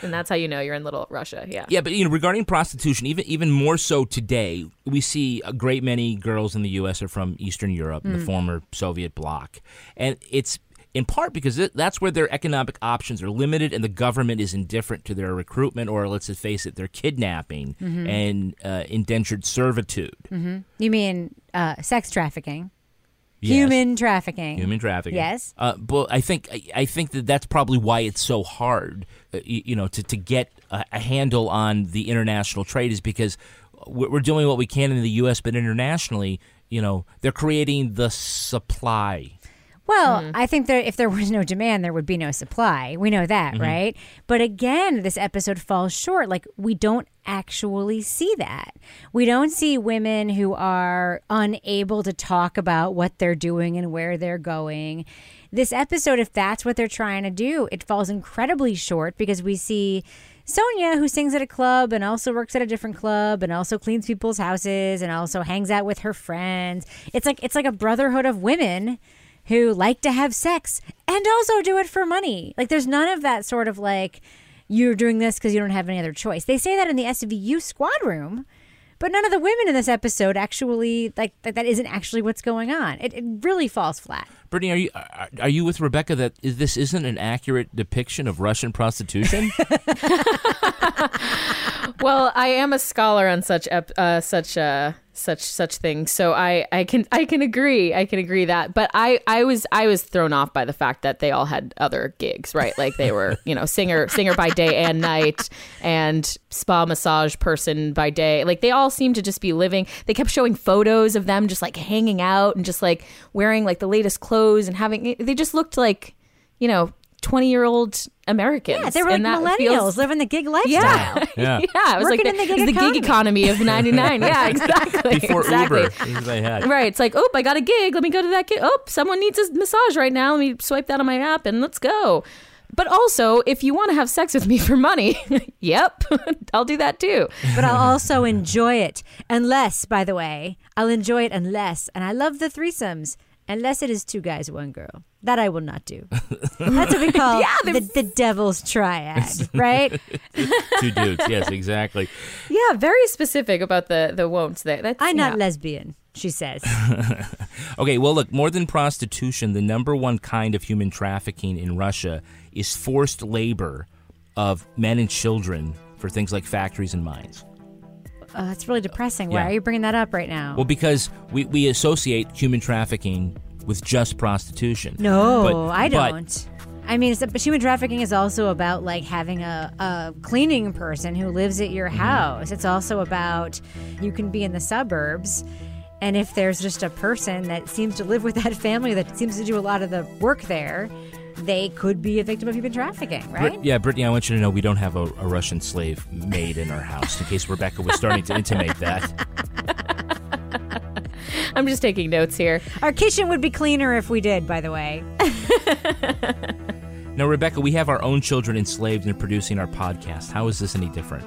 H: And that's how you know you're in little Russia. Yeah.
C: Yeah, but you know, regarding prostitution, even even more so today, we see a great many girls in the U.S. are from Eastern Europe, the
S: Mm.
C: former Soviet bloc, and it's in part because that's where their economic options are limited, and the government is indifferent to their recruitment, or let's face it, their kidnapping
G: Mhm.
C: and uh, indentured servitude.
G: hmm You mean uh, sex trafficking?
C: Yes.
G: Human trafficking.
C: Human trafficking.
G: Yes.
C: Uh, but I think I, think that that's probably why it's so hard, uh, you, you know, to, to get a, a handle on the international trade is because we're doing what we can in the U.S., but internationally, you know, they're creating the supply.
G: Well, I think that if there was no demand, there would be no supply. We know that,
C: Mhm.
G: right? But again, this episode falls short. Like we don't actually see that. We don't see women who are unable to talk about what they're doing and where they're going. This episode, if that's what they're trying to do, it falls incredibly short because we see Sonia, who sings at a club and also works at a different club and also cleans people's houses and also hangs out with her friends. It's like it's like a brotherhood of women who like to have sex and also do it for money. Like there's none of that sort of like you're doing this because you don't have any other choice. They say that in the SVU squad room, but none of the women in this episode actually like that, that isn't actually what's going on. It, it really falls flat.
C: Brittany, are you are, are you with Rebecca that this isn't an accurate depiction of Russian prostitution? *laughs* *laughs*
H: well, I am a scholar on such ep- uh, such uh, such such things, so I, I can I can agree I can agree that. But I, I was I was thrown off by the fact that they all had other gigs, right? Like they were you know singer singer by day and night, and spa massage person by day. Like they all seemed to just be living. They kept showing photos of them just like hanging out and just like wearing like the latest clothes and having. They just looked like you know. 20 year old Americans.
G: Yeah, they were like millennials
H: feels-
G: living the gig lifestyle. *laughs*
H: Yeah.
C: Yeah. *laughs*
H: yeah, it was
G: Working
H: like
G: in the gig
H: it was
G: economy.
H: gig economy of *laughs* 99. Yeah, exactly.
C: Before
H: exactly.
C: Uber, they had.
H: Right. It's like, oh, I got a gig. Let me go to that gig. Oh, someone needs a massage right now. Let me swipe that on my app and let's go. But also, if you want to have sex with me for money, yep, I'll do that too.
G: but I'll also enjoy it. Unless, by the way, I'll enjoy it unless, and I love the threesomes, unless it is two guys, one girl. That I will not do. That's what we *laughs* call
H: Yeah,
G: the, the devil's triad, *laughs* right? *laughs*
C: Two dudes. Yes, exactly.
H: Yeah, very specific about the the won'ts there. That's
G: I'm not
H: yeah.
G: lesbian. she says.
C: okay, well, look, more than prostitution, the number one kind of human trafficking in Russia is forced labor of men and children for things like factories and mines.
G: Uh, that's really depressing. Why
C: Yeah.
G: are you bringing that up right now?
C: Well, because we, we associate human trafficking with just prostitution.
G: no,
C: But-
G: I
C: but-
G: don't. I mean, but human trafficking is also about like having a, a cleaning person who lives at your house. It's also about you can be in the suburbs, and if there's just a person that seems to live with that family that seems to do a lot of the work there, they could be a victim of human trafficking, right?
C: Brit- yeah, Brittany, I want you to know we don't have a, a Russian slave maid in our house, in case Rebecca was starting to intimate that. *laughs* *laughs*
H: I'm just taking notes here.
G: Our kitchen would be cleaner if we did, by the way. *laughs*
C: Now, Rebecca, we have our own children enslaved in producing our podcast. How is this any different?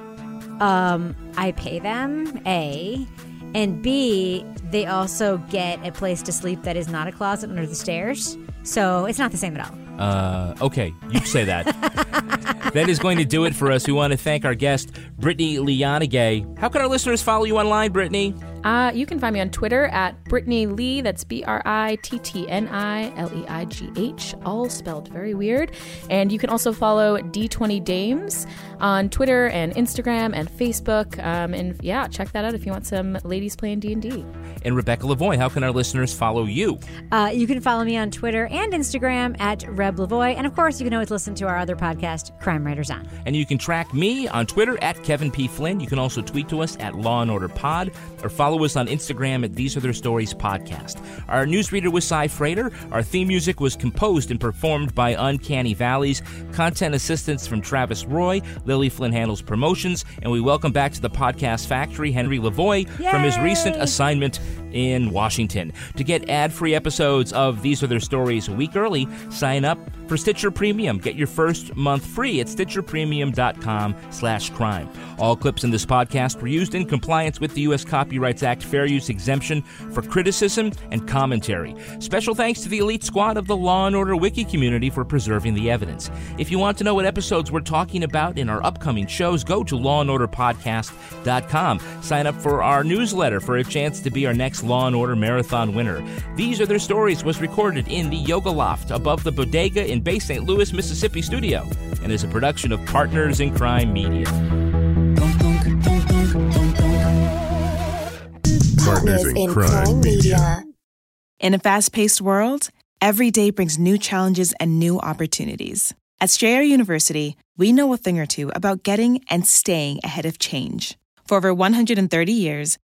G: Um, I pay them, A. And B, they also get a place to sleep that is not a closet under the stairs. So it's not the same at all.
C: Uh, okay, you say that. *laughs* that is going to do it for us. We want to thank our guest, Brittany Leonigay. How can our listeners follow you online, Brittany?
H: Uh, you can find me on Twitter at Brittni Leigh. That's B R I T T N I L E I G H, all spelled very weird. And you can also follow D20 Dames on Twitter and Instagram and Facebook. Um, and yeah, check that out if you want some ladies playing D and D.
C: And Rebecca Lavoie, how can our listeners follow you?
G: Uh, you can follow me on Twitter and Instagram at Reb Lavoie. And of course, you can always listen to our other podcast, Crime Writers On.
C: And you can track me on Twitter at Kevin P. Flynn. You can also tweet to us at Law and Order Pod or follow us on Instagram at These Are Their Stories Podcast. Our newsreader was Cy Frater. Our theme music was composed and performed by Uncanny Valleys. Content assistance from Travis Roy. Lily Flynn handles promotions. And we welcome back to the podcast factory Henry Lavoie from his recent assignment in Washington. To get ad-free episodes of These Are Their Stories a week early, sign up for Stitcher Premium. Get your first month free at stitcherpremium.com slash crime. All clips in this podcast were used in compliance with the U.S. Copyrights Act fair use exemption for criticism and commentary. Special thanks to the elite squad of the Law and Order Wiki community for preserving the evidence. If you want to know what episodes we're talking about in our upcoming shows, go to lawandorderpodcast.com. Sign up for our newsletter for a chance to be our next Law and Order Marathon winner. These Are Their Stories was recorded in the Yoga Loft above the bodega in Bay St. Louis, Mississippi studio and is a production of Partners in Crime Media.
S: Partners in Crime Media.
T: In a fast paced world, every day brings new challenges and new opportunities. At Strayer University, we know a thing or two about getting and staying ahead of change. For over 130 years,